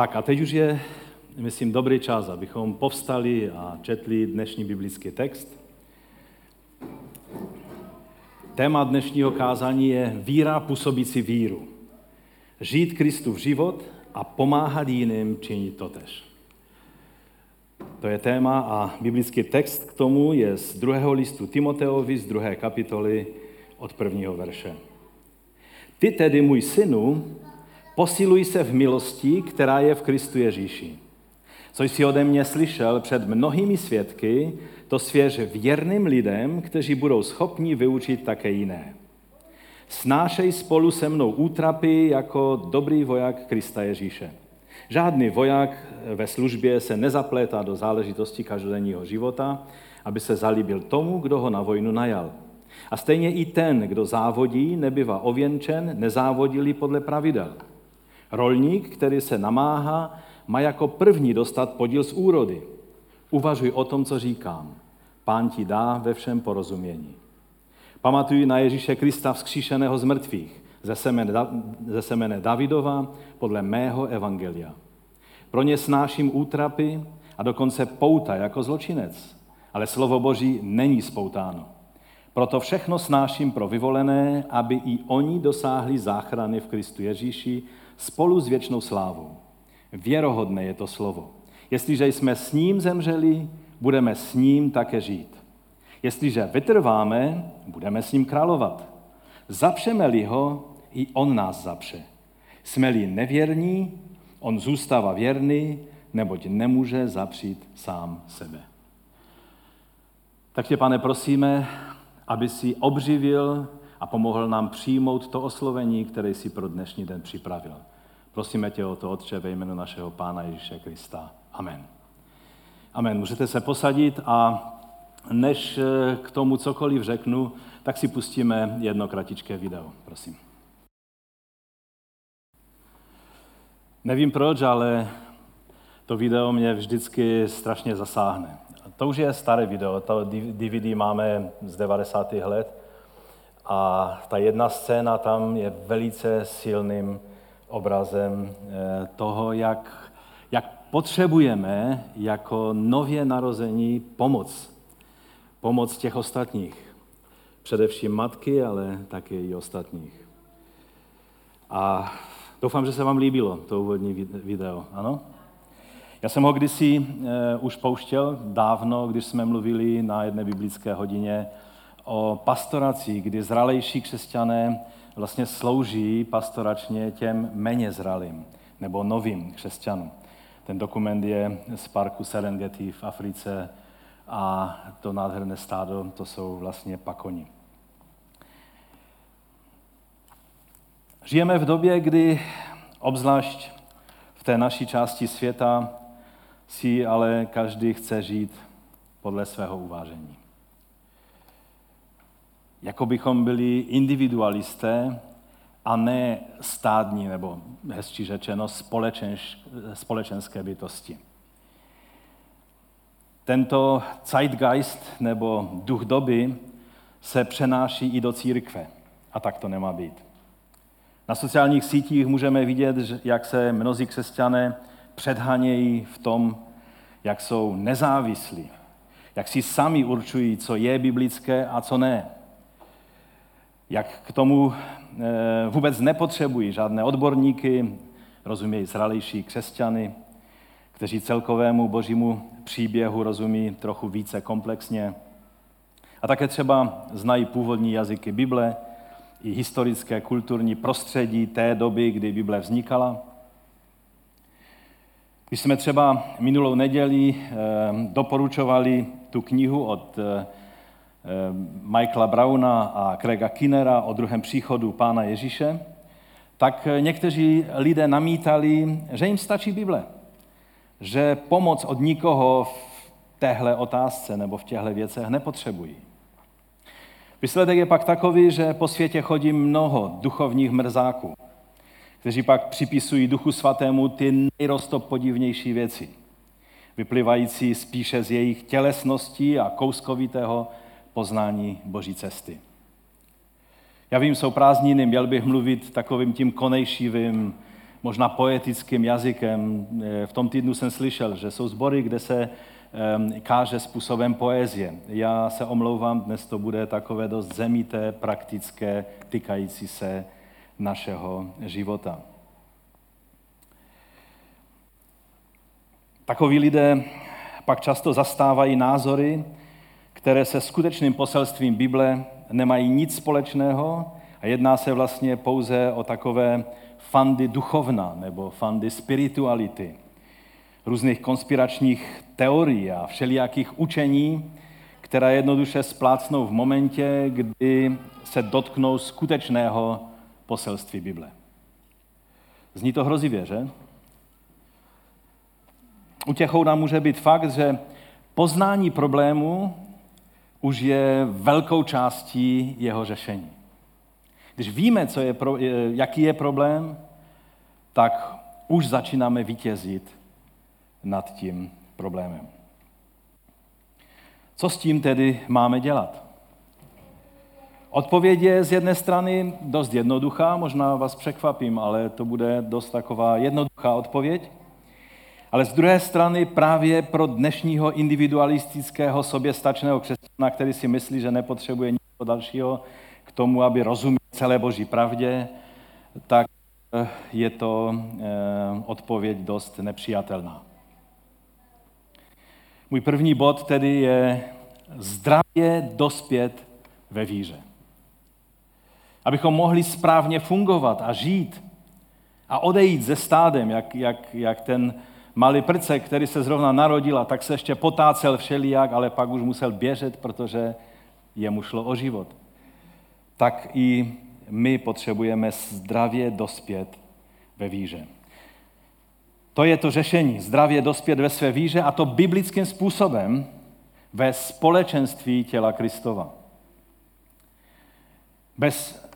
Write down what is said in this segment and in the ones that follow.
Tak a teď už je, myslím, dobrý čas, abychom povstali a četli dnešní biblický text. Téma dnešního kázání je víra působící víru. Žít Kristův život a pomáhat jiným činit totež. To je téma a biblický text k tomu je z druhého listu Timoteovi z druhé kapitoly od prvního verše. Ty tedy, můj synu, posiluj se v milosti, která je v Kristu Ježíši. Co jsi ode mě slyšel před mnohými svědky, to svěř věrným lidem, kteří budou schopni vyučit také jiné. Snášej spolu se mnou útrapy jako dobrý voják Krista Ježíše. Žádný voják ve službě se nezaplétá do záležitosti každodenního života, aby se zalíbil tomu, kdo ho na vojnu najal. A stejně i ten, kdo závodí, nebyvá ověnčen, nezávodili podle pravidel. Rolník, který se namáhá, má jako první dostat podíl z úrody. Uvažuj o tom, co říkám. Pán ti dá ve všem porozumění. Pamatuj na Ježíše Krista vzkříšeného z mrtvých, ze semene, ze semene Davidova, podle mého evangelia. Pro ně snáším útrapy a dokonce pouta jako zločinec. Ale slovo Boží není spoutáno. Proto všechno snáším pro vyvolené, aby i oni dosáhli záchrany v Kristu Ježíši spolu s věčnou slávou. Věrohodné je to slovo. Jestliže jsme s ním zemřeli, budeme s ním také žít. Jestliže vytrváme, budeme s ním královat. Zapřeme-li ho, i on nás zapře. Jsme-li nevěrní, on zůstává věrný, neboť nemůže zapřít sám sebe. Tak tě, pane, prosíme, aby si obživil a pomohl nám přijmout to oslovení, které si pro dnešní den připravil. Prosíme tě o to, Otče, ve jménu našeho Pána Ježíše Krista. Amen. Amen. Můžete se posadit a než eh, k tomu cokoliv řeknu, tak si pustíme jedno kratičké video. Prosím. Nevím proč, ale to video mě vždycky strašně zasáhne. To už je staré video, to DVD máme z 90. let a ta jedna scéna tam je velice silným obrazem eh, toho, jak, jak potřebujeme jako nově narození pomoc. Pomoc těch ostatních. Především matky, ale také i ostatních. A doufám, že se vám líbilo to úvodní video. Ano? Já jsem ho kdysi uh, už pouštěl dávno, když jsme mluvili na jedné biblické hodině o pastoraci, kdy zralejší křesťané vlastně slouží pastoračně těm méně zralým nebo novým křesťanům. Ten dokument je z parku Serengeti v Africe a to nádherné stádo, to jsou vlastně pakoni. Žijeme v době, kdy obzvlášť v té naší části světa si ale každý chce žít podle svého uvážení. Jako bychom byli individualisté a ne stádní, nebo hezčí řečeno, společenš, společenské bytosti. Tento zeitgeist nebo duch doby se přenáší i do církve. A tak to nemá být. Na sociálních sítích můžeme vidět, jak se mnozí křesťané předhanějí v tom, jak jsou nezávislí, jak si sami určují, co je biblické a co ne. Jak k tomu eh, vůbec nepotřebují žádné odborníky, rozumějí zralejší křesťany, kteří celkovému božímu příběhu rozumí trochu více komplexně. A také třeba znají původní jazyky Bible, i historické kulturní prostředí té doby, kdy Bible vznikala. Když jsme třeba minulou neděli eh, doporučovali tu knihu od eh, Michaela Brauna a Craiga Kinnera o druhém příchodu Pána Ježíše, tak někteří lidé namítali, že jim stačí Bible. Že pomoc od nikoho v téhle otázce nebo v těchto věcech nepotřebují. Výsledek je pak takový, že po světě chodí mnoho duchovních mrzáků, kteří pak připisují Duchu Svatému ty nejrostopodivnější věci, vyplývající spíše z jejich tělesnosti a kouskovitého poznání Boží cesty. Já vím, jsou prázdniny, měl bych mluvit takovým tím konejšivým, možná poetickým jazykem. Eh, v tom týdnu jsem slyšel, že jsou sbory, kde se káže způsobem poezie. Já se omlouvám, dnes to bude takové dost zemité, praktické, týkající se našeho života. Takoví lidé pak často zastávají názory, které se skutečným poselstvím Bible nemají nic společného a jedná se vlastně pouze o takové fandy duchovna nebo fandy spirituality, různých konspiračních teorií a všelijakých učení, která jednoduše splácnou v momentě, kdy se dotknou skutečného poselství Bible. Zní to hrozivě, že? Utěchou nám může být fakt, že poznání problému už je velkou částí jeho řešení. Když víme, co je, jaký je problém, tak už začínáme vítězit nad tím problémem. Co s tím tedy máme dělat? Odpověď je z jedné strany dost jednoduchá, možná vás překvapím, ale to bude dost taková jednoduchá odpověď. Ale z druhé strany právě pro dnešního individualistického soběstačného křesťana, který si myslí, že nepotřebuje nic dalšího k tomu, aby rozuměl celé boží pravdě, tak eh, je to eh, odpověď dost nepřijatelná. Můj první bod tedy je zdravě dospět ve víře. Abychom mohli správně fungovat a žít a odejít ze stádem, jak, jak, jak ten malý prce, který se zrovna narodil a tak se ještě potácel všelijak, ale pak už musel běžet, protože jemu šlo o život. Tak i my potřebujeme zdravě dospět ve víře. To je to řešení, zdravě dospět ve své víře a to biblickým způsobem ve společenství těla Kristova. Bez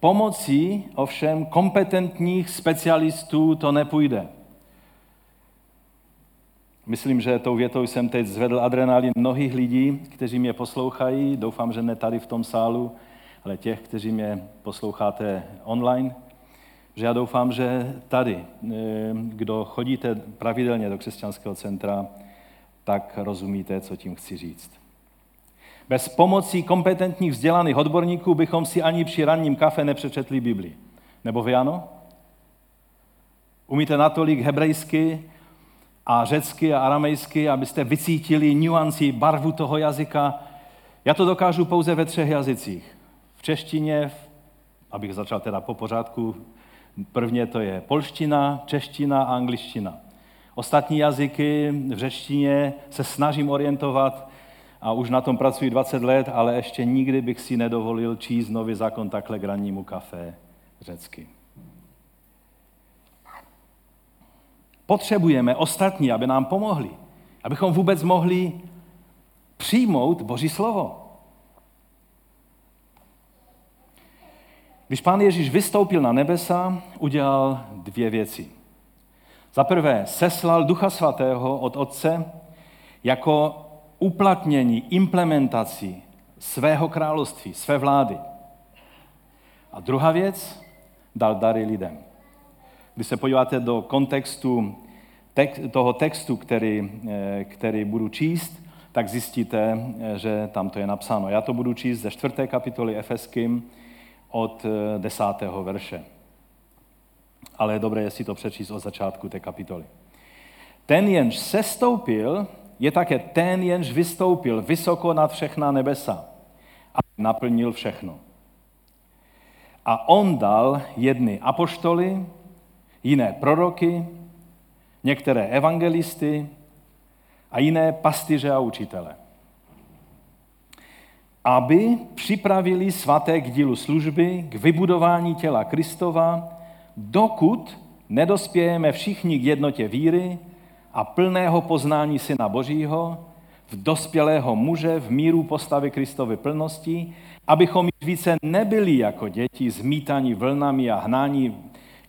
pomocí ovšem kompetentních specialistů to nepůjde. Myslím, že tou větou jsem teď zvedl adrenalin mnohých lidí, kteří mě poslouchají. Doufám, že ne tady v tom sálu, ale těch, kteří mě posloucháte online. Že já doufám, že tady, eh, kdo chodíte pravidelně do křesťanského centra, tak rozumíte, co tím chci říct. Bez pomocí kompetentních vzdělaných odborníků bychom si ani při ranním kafe nepřečetli Bibli. Nebo vy ano? Umíte natolik hebrejsky a řecky a aramejsky, abyste vycítili nuanci, barvu toho jazyka. Já to dokážu pouze ve třech jazycích. V češtině, abych začal teda po pořádku, prvně to je polština, čeština a angličtina. Ostatní jazyky v řečtině se snažím orientovat a už na tom pracuji 20 let, ale ještě nikdy bych si nedovolil číst nový zákon takhle k rannímu kafe řecky. Potřebujeme ostatní, aby nám pomohli, abychom vůbec mohli přijmout Boží slovo. Když pán Ježíš vystoupil na nebesa, udělal dvě věci. Za prvé, seslal Ducha Svatého od Otce jako uplatnění, implementaci svého království, své vlády. A druhá věc, dal dary lidem. Když se podíváte do kontextu toho textu, který, eh, který budu číst, tak zjistíte, eh, že tam to je napsáno. Já to budu číst ze čtvrté kapitoly Efeským od eh, desátého verše. Ale je dobré, jestli to přečíst od začátku té kapitoly. Ten, jenž sestoupil, je také ten, jenž vystoupil vysoko nad všechna nebesa a naplnil všechno. A on dal jedny apoštoly, jiné proroky, některé evangelisty a jiné pastyře a učitele. Aby připravili svaté k dílu služby, k vybudování těla Kristova, dokud nedospějeme všichni k jednotě víry a plného poznání Syna Božího, v dospělého muže v míru postavy Kristovy plnosti, abychom více nebyli jako děti zmítaní vlnami a hnání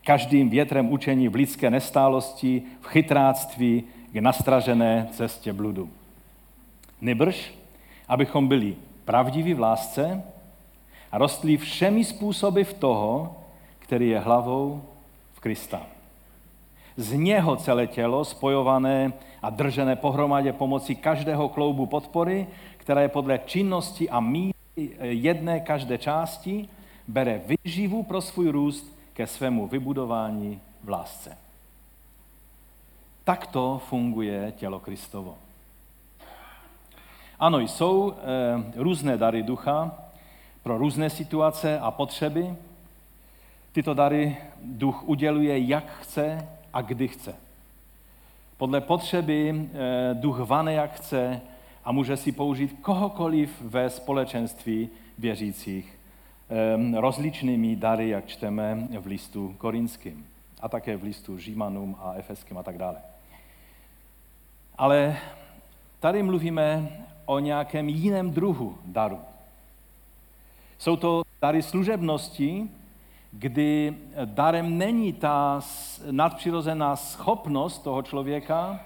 každým větrem učení v lidské nestálosti, v chytráctví k nastražené cestě bludu. Nebrž, abychom byli pravdiví v lásce a rostli všemi způsoby v toho, který je hlavou v Krista. z něho celé tělo, spojované a držené pohromadě pomocí každého kloubu podpory, která je podle činnosti a míry jedné každé části, bere vyživu pro svůj růst ke svému vybudování v lásce. Takto funguje tělo Kristovo. Ano, jsou e, různé dary ducha pro různé situace a potřeby. Tyto dary duch uděluje, jak chce a kdy chce. Podle potřeby e, duch vane, jak chce a může si použít kohokoliv ve společenství věřících rozličnými dary, jak čteme v listu korinským a také v listu Římanům a Efeským a tak dále. Ale tady mluvíme o nějakém jiném druhu daru. Jsou to dary služebnosti, kdy darem není ta nadpřirozená schopnost toho člověka,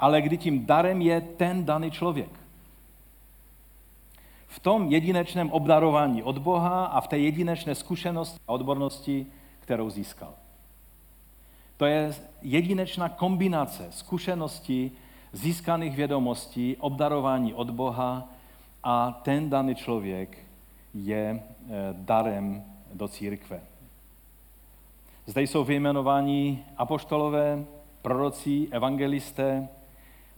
ale kdy tím darem je ten daný člověk. V tom jedinečném obdarování od Boha a v té jedinečné zkušenosti a odbornosti, kterou získal. To je jedinečná kombinace zkušenosti získaných vědomostí, obdarování od Boha a ten daný člověk je eh, darem do církve. Zde jsou vyjmenováni apoštolové, proroci, evangelisté,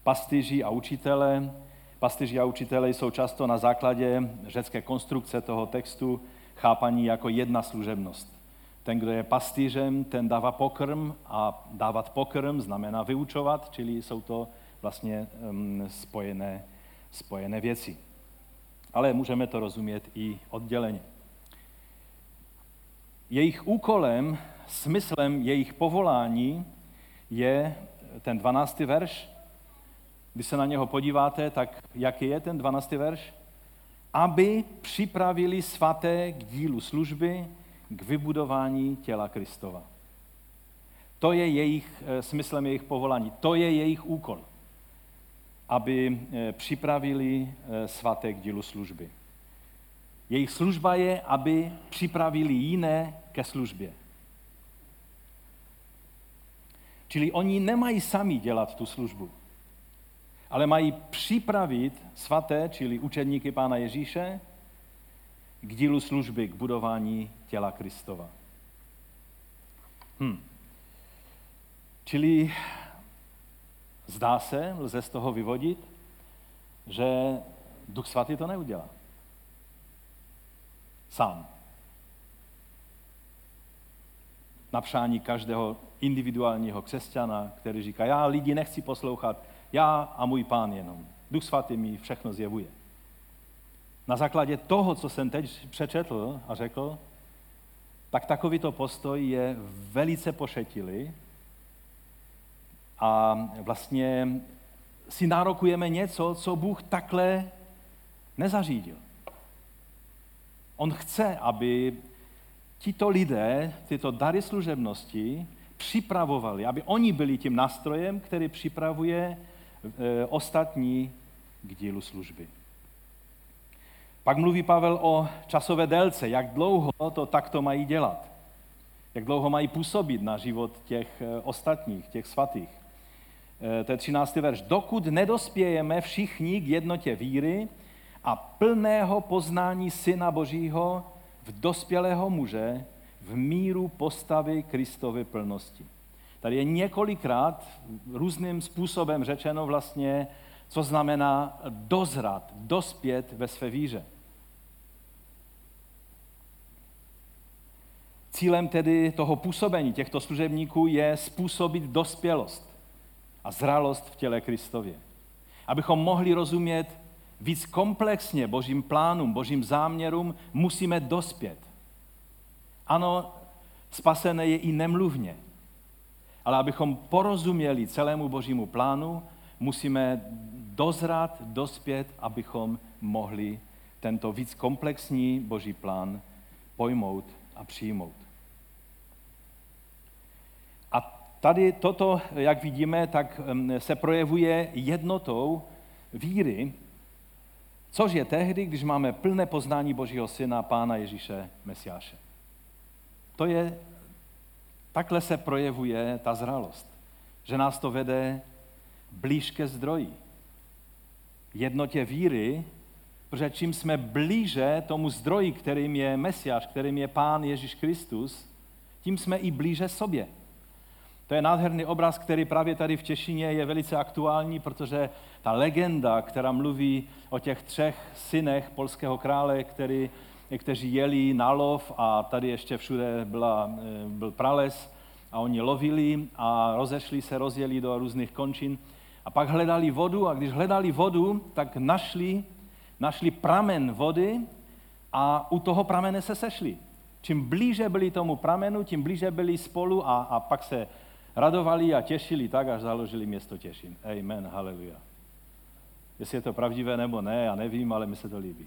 pastyři a učitele. Pastyři a učitele jsou často na základě řecké konstrukce toho textu chápaní jako jedna služebnost. Ten, kdo je pastýřem, ten dává pokrm a dávat pokrm znamená vyučovat, čili jsou to vlastně spojené, spojené věci. Ale můžeme to rozumět i odděleně. Jejich úkolem, smyslem jejich povolání je ten 12. verš. Když se na něho podíváte, tak jaký je ten 12. verš? Aby připravili svaté k dílu služby, k vybudování těla Kristova. To je jejich, eh, smyslem jejich povolání, to je jejich úkol aby eh, připravili eh, svatek dílu služby. Jejich služba je, aby připravili jiné ke službě. Čili oni nemají sami dělat tu službu, ale mají připravit svaté, čili učedníky Pána Ježíše, k dílu služby, k budování těla Kristova. Hm. Čili Zdá se, lze z toho vyvodit, že Duch Svatý to neudělá. Sám. Na přání každého individuálního křesťana, který říká, já lidi nechci poslouchat, já a můj pán jenom. Duch Svatý mi všechno zjevuje. Na základě toho, co jsem teď přečetl a řekl, tak takovýto postoj je velice pošetilý a vlastně si nárokujeme něco, co Bůh takhle nezařídil. On chce, aby tito lidé, tyto dary služebnosti připravovali, aby oni byli tím nástrojem, který připravuje ostatní k dílu služby. Pak mluví Pavel o časové délce, jak dlouho to takto mají dělat. Jak dlouho mají působit na život těch e, ostatních, těch svatých. Eh, to je 13. verš, dokud nedospějeme všichni k jednotě víry a plného poznání Syna Božího v dospělého muže v míru postavy Kristovy plnosti. Tady je několikrát různým způsobem řečeno vlastně, co znamená dozrat, dospět ve své víře. Cílem tedy toho působení těchto služebníků je způsobit dospělost a zralost v těle Kristově. Abychom mohli rozumět víc komplexně božím plánům, božím záměrům, musíme dospět. Ano, spasené je i nemluvně, ale abychom porozuměli celému božímu plánu, musíme dozrat, dospět, abychom mohli tento víc komplexní boží plán pojmout a přijmout. Tady toto, jak vidíme, tak se projevuje jednotou víry, což je tehdy, když máme plné poznání Božího Syna, Pána Ježíše Mesiáše. To je Takhle se projevuje ta zralost. Že nás to vede blíž ke zdroji. Jednotě víry, protože čím jsme blíže tomu zdroji, kterým je Mesiáš, kterým je Pán Ježíš Kristus, tím jsme i blíže sobě. To je nádherný obraz, který právě tady v Češině je velice aktuální, protože ta legenda, která mluví o těch třech synech polského krále, který, kteří jeli na lov a tady ještě všude byla, eh, byl prales a oni lovili a rozešli se, rozjeli do různých končin a pak hledali vodu a když hledali vodu, tak našli, našli pramen vody a u toho pramene se sešli. Čím blíže byli tomu pramenu, tím blíže byli spolu a, a pak se radovali a těšili tak, až založili město Těšin. Amen, haleluja. Jestli je to pravdivé nebo ne, já nevím, ale mi se to líbí.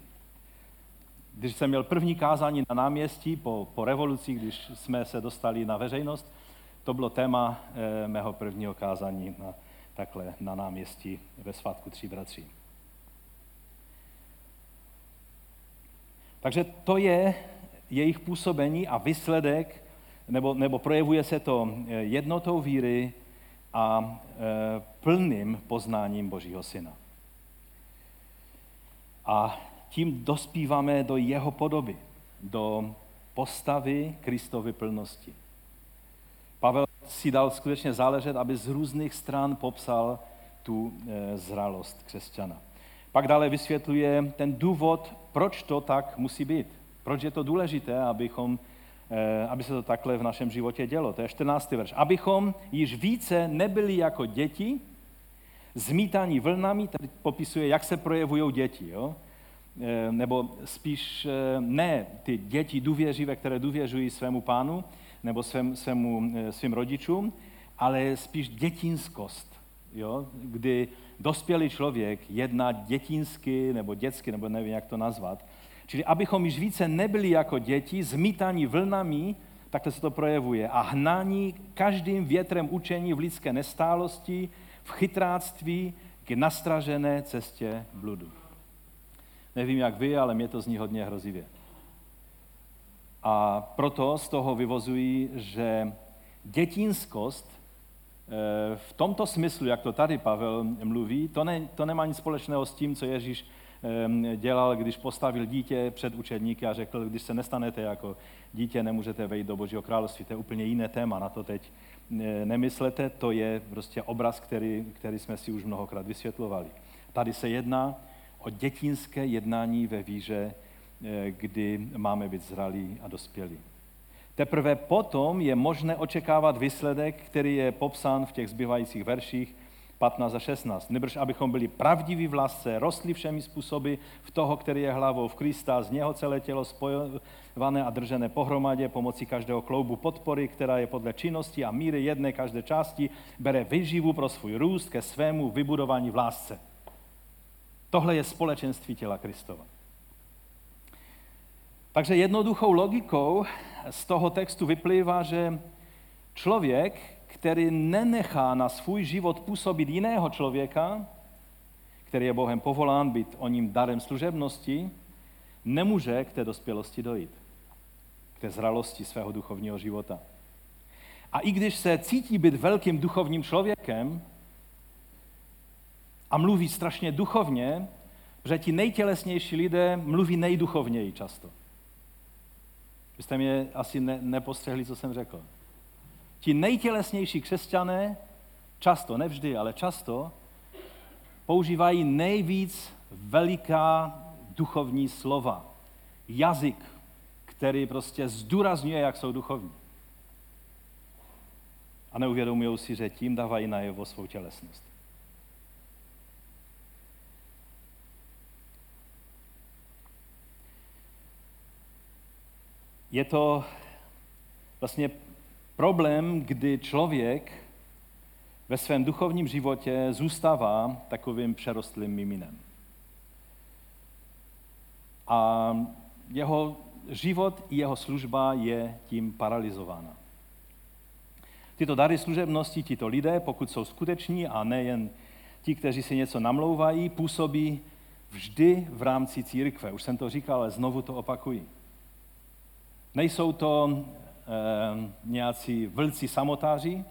Když jsem měl první kázání na náměstí po, po revoluci, když jsme se dostali na veřejnost, to bylo téma e, mého prvního kázání na, takhle na náměstí ve svátku tří bratří. Takže to je jejich působení a výsledek, nebo, nebo projevuje se to eh, jednotou víry a e, plným poznáním Božího Syna. A tím dospíváme do jeho podoby, do postavy Kristovy plnosti. Pavel si dal skutečně záležet, aby z různých stran popsal tu e, zralost křesťana. Pak dále vysvětluje ten důvod, proč to tak musí být. Proč je to důležité, abychom, e, aby se to takhle v našem životě dělo. To je 14. verš. Abychom již více nebyli jako děti, zmítaní vlnami, tady popisuje, jak se projevují děti. Jo? E, nebo spíš ne ty děti důvěřivé, které důvěřují svému pánu, nebo svém, svému, eh, svým rodičům, ale spíš dětinskost, jo? kdy dospělý člověk jedná dětinsky nebo dětsky, nebo nevím, jak to nazvat. Čili abychom již více nebyli jako děti, zmítaní vlnami, tak to se to projevuje. A hnání každým větrem učení v lidské nestálosti, v chytráctví k nastražené cestě bludu. Nevím, jak vy, ale mě to zní hodně hrozivě. A proto z toho vyvozují, že dětinskost eh, v tomto smyslu, jak to tady Pavel mluví, to, ne, to nemá nic společného s tím, co Ježíš eh, dělal, když postavil dítě před učedníky a řekl, když se nestanete jako dítě, nemůžete vejít do Božího království. To je úplně jiné téma, na to teď eh, nemyslete, to je prostě obraz, který, který jsme si už mnohokrát vysvětlovali. Tady se jedná o dětinské jednání ve víře Eh, kdy máme být zralí a dospělí. Teprve potom je možné očekávat výsledek, který je popsán v těch zbývajících verších 15 a 16. Nebrž abychom byli pravdiví v lásce, rostli všemi způsoby v toho, který je hlavou v Krista, z něho celé tělo spojované a držené pohromadě pomocí každého kloubu podpory, která je podle činnosti a míry jedné každé části, bere vyživu pro svůj růst ke svému vybudování v lásce. Tohle je společenství těla Kristova. Takže jednoduchou logikou z toho textu vyplývá, že člověk, který nenechá na svůj život působit jiného člověka, který je Bohem povolán být o ním darem služebnosti, nemůže k té dospělosti dojít, k té zralosti svého duchovního života. A i když se cítí být velkým duchovním člověkem a mluví strašně duchovně, že ti nejtělesnější lidé mluví nejduchovněji často. Vy jste mě asi ne, nepostřehli, co jsem řekl. Ti nejtělesnější křesťané, často, nevždy, ale často, používají nejvíc veliká duchovní slova. Jazyk, který prostě zdůrazňuje, jak jsou duchovní. A neuvědomují si, že tím dávají najevo svou tělesnost. Je to vlastně problém, kdy člověk ve svém duchovním životě zůstává takovým přerostlým miminem. A jeho život i jeho služba je tím paralizována. Tyto dary služebnosti, tito lidé, pokud jsou skuteční a nejen ti, kteří si něco namlouvají, působí vždy v rámci církve. Už jsem to říkal, ale znovu to opakuji. Nejsou to nějací vlci samotáři,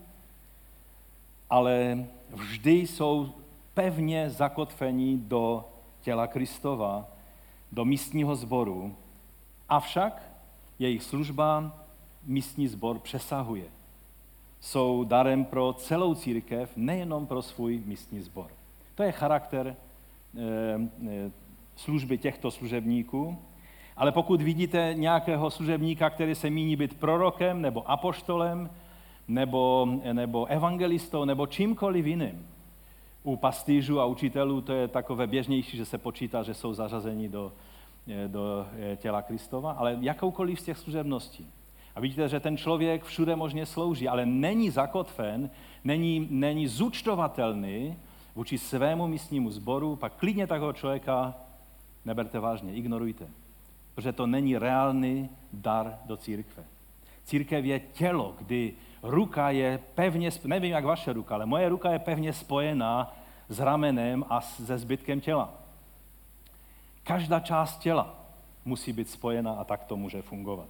ale vždy jsou pevně zakotvení do těla Kristova, do místního sboru, avšak jejich služba místní sbor přesahuje. Jsou darem pro celou církev, nejenom pro svůj místní sbor. To je charakter e, e, služby těchto služebníků. Ale pokud vidíte nějakého služebníka, který se míní být prorokem nebo apoštolem, nebo, nebo evangelistou, nebo čímkoliv jiným, u pastýřů a učitelů to je takové běžnější, že se počítá, že jsou zařazeni do, do těla Kristova, ale jakoukoliv z těch služebností. A vidíte, že ten člověk všude možně slouží, ale není zakotven, není, není zúčtovatelný vůči svému místnímu sboru, pak klidně takového člověka neberte vážně, ignorujte. Protože to není reálný dar do církve. Církev je tělo, kdy ruka je pevně, nevím jak vaše ruka, ale moje ruka je pevně spojená s ramenem a se zbytkem těla. Každá část těla musí být spojena a tak to může fungovat.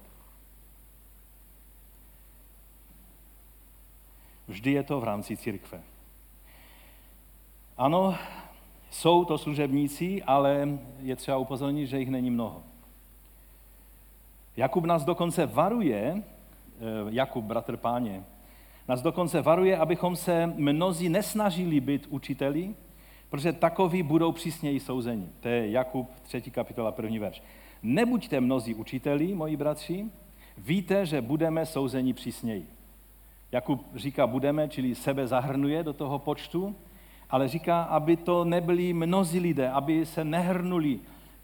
Vždy je to v rámci církve. Ano, jsou to služebníci, ale je třeba upozornit, že jich není mnoho. Jakub nás dokonce varuje, eh, Jakub, bratr páně, nás dokonce varuje, abychom se mnozí nesnažili být učiteli, protože takoví budou přísněji souzeni. To je Jakub 3. kapitola 1. verš. Nebuďte mnozí učiteli, moji bratři, víte, že budeme souzeni přísněji. Jakub říká budeme, čili sebe zahrnuje do toho počtu, ale říká, aby to nebyli mnozí lidé, aby se nehrnuli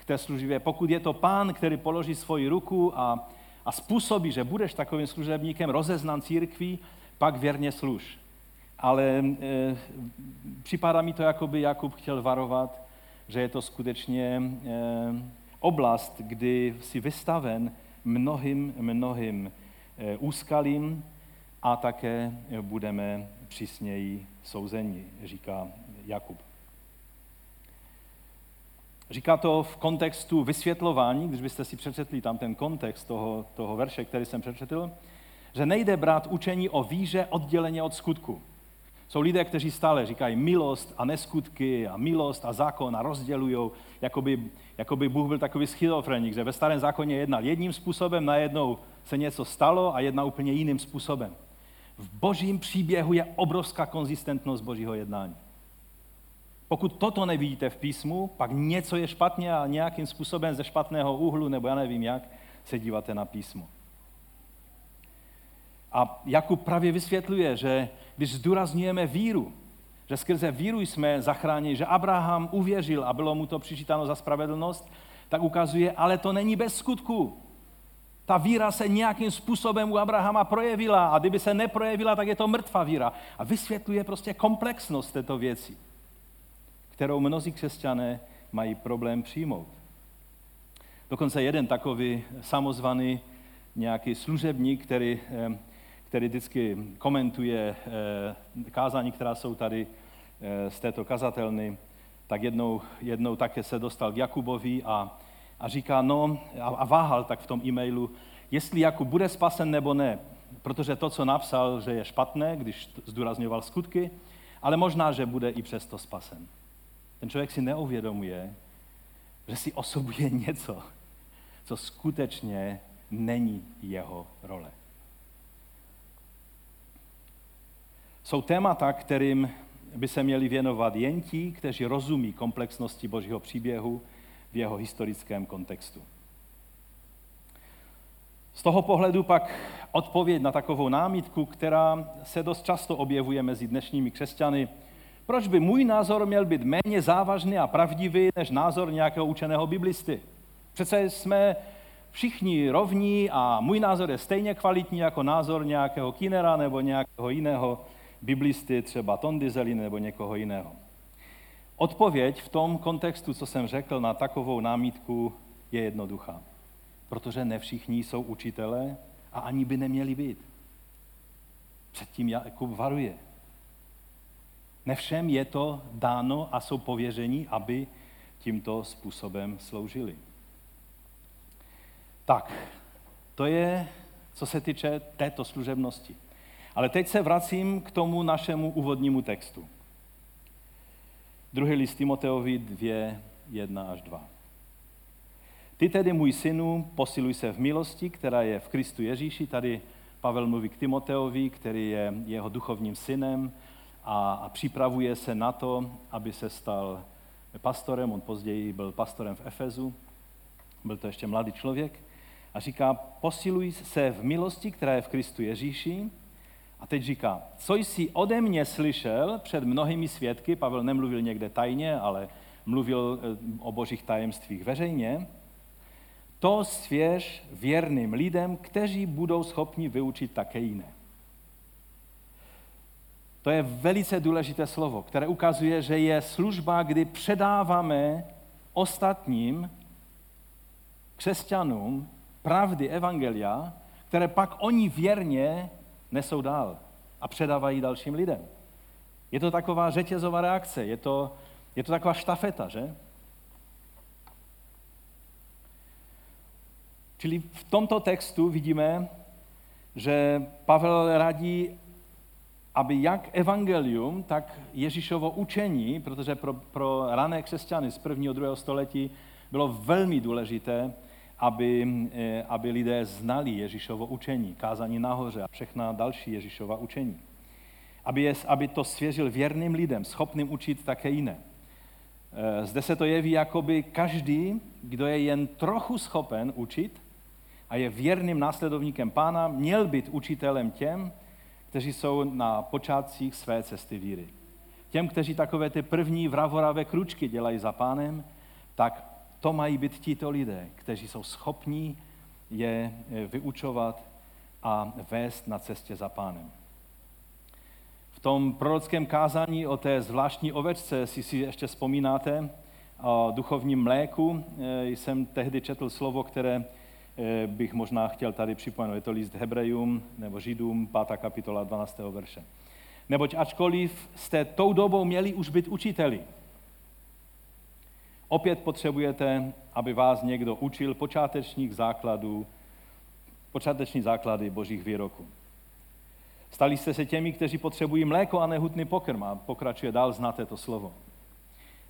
té službě. Pokud je to pán, který položí svoji ruku a, a způsobí, že budeš takovým služebníkem, rozeznan církví, pak věrně služ. Ale e, připadá mi to, jako by Jakub chtěl varovat, že je to skutečně e, oblast, kdy si vystaven mnohým, mnohým e, úskalím a také budeme přísněji souzení, říká Jakub. Říká to v kontextu vysvětlování, když byste si přečetli tam ten kontext toho, toho verše, který jsem přečetl, že nejde brát učení o víře odděleně od skutku. Jsou lidé, kteří stále říkají milost a neskutky a milost a zákon a rozdělují, jako by, jako by Bůh byl takový schizofrenik, že ve starém zákoně jednal jedním způsobem, najednou se něco stalo a jedna úplně jiným způsobem. V božím příběhu je obrovská konzistentnost božího jednání. Pokud toto nevidíte v písmu, pak něco je špatně a nějakým způsobem ze špatného úhlu, nebo já nevím jak, se díváte na písmo. A Jakub právě vysvětluje, že když zdůrazňujeme víru, že skrze víru jsme zachráněni, že Abraham uvěřil a bylo mu to přičítáno za spravedlnost, tak ukazuje, ale to není bez skutku. Ta víra se nějakým způsobem u Abrahama projevila a kdyby se neprojevila, tak je to mrtvá víra. A vysvětluje prostě komplexnost této věci, kterou mnozí křesťané mají problém přijmout. Dokonce jeden takový samozvaný nějaký služebník, který, eh, který vždycky komentuje eh, kázání, která jsou tady eh, z této kazatelny, tak jednou, jednou také se dostal k Jakubovi a a říká, no, a, váhal tak v tom e-mailu, jestli Jakub bude spasen nebo ne, protože to, co napsal, že je špatné, když zdůrazňoval skutky, ale možná, že bude i přesto spasen. Ten člověk si neuvědomuje, že si osobuje něco, co skutečně není jeho role. Jsou témata, kterým by se měli věnovat jen ti, kteří rozumí komplexnosti Božího příběhu, v jeho historickém kontextu. Z toho pohledu pak odpověď na takovou námitku, která se dost často objevuje mezi dnešními křesťany, proč by můj názor měl být méně závažný a pravdivý než názor nějakého učeného biblisty? Přece jsme všichni rovní a můj názor je stejně kvalitní jako názor nějakého kinera nebo nějakého jiného biblisty, třeba Tondizeli nebo někoho jiného. Odpověď v tom kontextu, co jsem řekl na takovou námítku, je jednoduchá. Protože ne všichni jsou učitelé a ani by neměli být. Předtím Jakub varuje. Ne všem je to dáno a jsou pověření, aby tímto způsobem sloužili. Tak, to je co se týče této služebnosti. Ale teď se vracím k tomu našemu úvodnímu textu. Druhý list Timoteovi 2, 1 až 2. Ty tedy, můj synu, posiluj se v milosti, která je v Kristu Ježíši. Tady Pavel mluví k Timoteovi, který je jeho duchovním synem a, a připravuje se na to, aby se stal pastorem. On později byl pastorem v Efezu. Byl to ještě mladý člověk. A říká, posiluj se v milosti, která je v Kristu Ježíši. A teď říká, co jsi ode mě slyšel před mnohými svědky, Pavel nemluvil někde tajně, ale mluvil eh, o božích tajemstvích veřejně, to svěž věrným lidem, kteří budou schopni vyučit také jiné. To je velice důležité slovo, které ukazuje, že je služba, kdy předáváme ostatním křesťanům pravdy Evangelia, které pak oni věrně nesou dál a předávají dalším lidem. Je to taková řetězová reakce, je to, je to taková štafeta, že? Čili v tomto textu vidíme, že Pavel radí, aby jak evangelium, tak Ježíšovo učení, protože pro, pro rané křesťany z prvního druhého století bylo velmi důležité, aby, eh, aby lidé znali Ježíšovo učení, kázání nahoře a všechna další Ježíšova učení. Aby, je, aby to svěřil věrným lidem, schopným učit také jiné. Eh, zde se to jeví, jako by každý, kdo je jen trochu schopen učit a je věrným následovníkem pána, měl být učitelem těm, kteří jsou na počátcích své cesty víry. Těm, kteří takové ty první vravoravé kručky dělají za pánem, tak to mají být tito lidé, kteří jsou schopní je eh, vyučovat a vést na cestě za pánem. V tom prorockém kázání o té zvláštní ovečce, si si ještě vzpomínáte, o duchovním mléku, eh, jsem tehdy četl slovo, které bych možná chtěl tady připomenout. Je to list Hebrejům nebo Židům, 5. kapitola 12. verše. Neboť ačkoliv jste tou dobou měli už být učiteli, Opět potřebujete, aby vás někdo učil počátečních základů, počáteční základy božích výroků. Stali jste se těmi, kteří potřebují mléko a nehutný pokrm a pokračuje dál, znáte to slovo.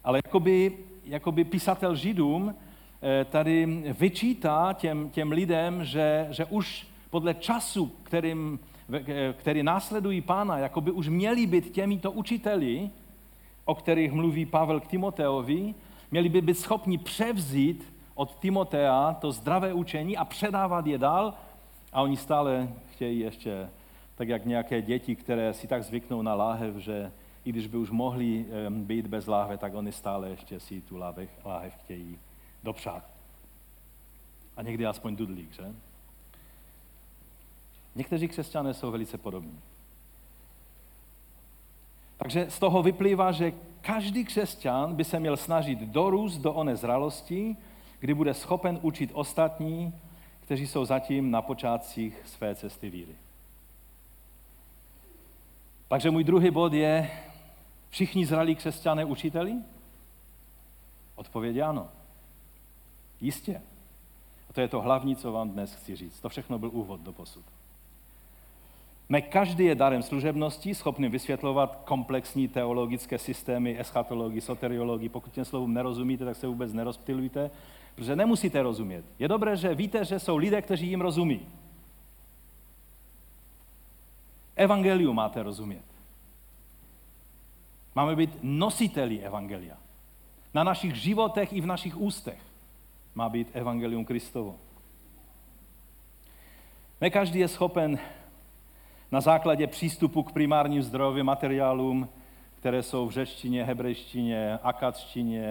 Ale jakoby, jakoby písatel židům eh, tady vyčítá těm, těm lidem, že, že už podle času, kterým, eh, který následují pána, jakoby už měli být těmito učiteli, o kterých mluví Pavel k Timoteovi, Měli by být schopni převzít od Timotea to zdravé učení a předávat je dál. A oni stále chtějí ještě, tak jak nějaké děti, které si tak zvyknou na láhev, že i když by už mohli být bez láhve, tak oni stále ještě si tu láhev, láhev chtějí dopřát. A někdy aspoň dudlík, že? Někteří křesťané jsou velice podobní. Takže z toho vyplývá, že každý křesťan by se měl snažit dorůst do oné zralosti, kdy bude schopen učit ostatní, kteří jsou zatím na počátcích své cesty víry. Takže můj druhý bod je, všichni zralí křesťané učiteli? Odpověď ano. Jistě. A to je to hlavní, co vám dnes chci říct. To všechno byl úvod do posud. Ne každý je darem služebnosti, schopný vysvětlovat komplexní teologické systémy, eschatologii, soteriologii. Pokud těm slovům nerozumíte, tak se vůbec nerozptilujte, protože nemusíte rozumět. Je dobré, že víte, že jsou lidé, kteří jim rozumí. Evangeliu máte rozumět. Máme být nositeli Evangelia. Na našich životech i v našich ústech má být Evangelium Kristovo. Ne každý je schopen na základě přístupu k primárním zdrojovým materiálům, které jsou v řečtině, hebrejštině, akadštině,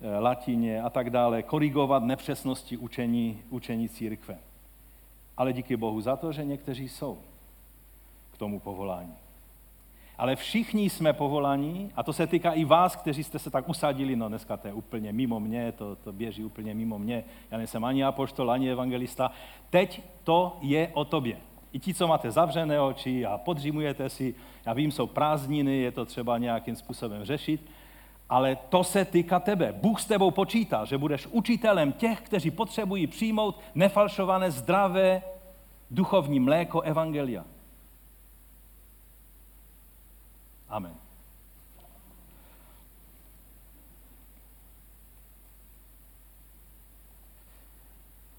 eh, latině a tak dále, korigovat nepřesnosti učení, učení církve. Ale díky Bohu za to, že někteří jsou k tomu povolání. Ale všichni jsme povolaní, a to se týká i vás, kteří jste se tak usadili, no dneska to je úplně mimo mě, to, to běží úplně mimo mě, já nejsem ani apoštol, ani evangelista. Teď to je o tobě. I ti, co máte zavřené oči a podřímujete si, já vím, jsou prázdniny, je to třeba nějakým způsobem řešit, ale to se týká tebe. Bůh s tebou počítá, že budeš učitelem těch, kteří potřebují přijmout nefalšované, zdravé, duchovní mléko Evangelia. Amen.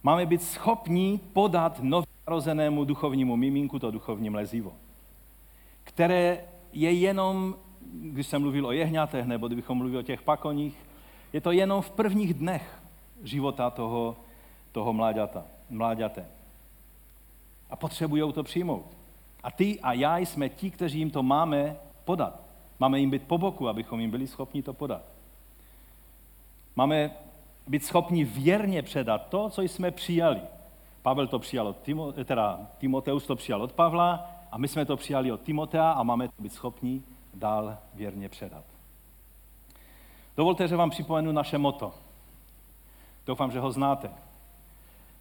Máme být schopni podat nově narozenému duchovnímu miminku to duchovní mlezivo, které je jenom, když jsem mluvil o jehňatech, nebo kdybychom mluvili o těch pakoních, je to jenom v prvních dnech života toho, toho mláďata, mláďate. A potřebují to přijmout. A ty a já jsme ti, kteří jim to máme podat. Máme jim být po boku, abychom jim byli schopni to podat. Máme být schopni věrně předat to, co jsme přijali. Pavel to přijal od Timo, teda Timoteus to přijal od Pavla a my jsme to přijali od Timotea a máme to být schopni dál věrně předat. Dovolte, že vám připomenu naše moto. Doufám, že ho znáte.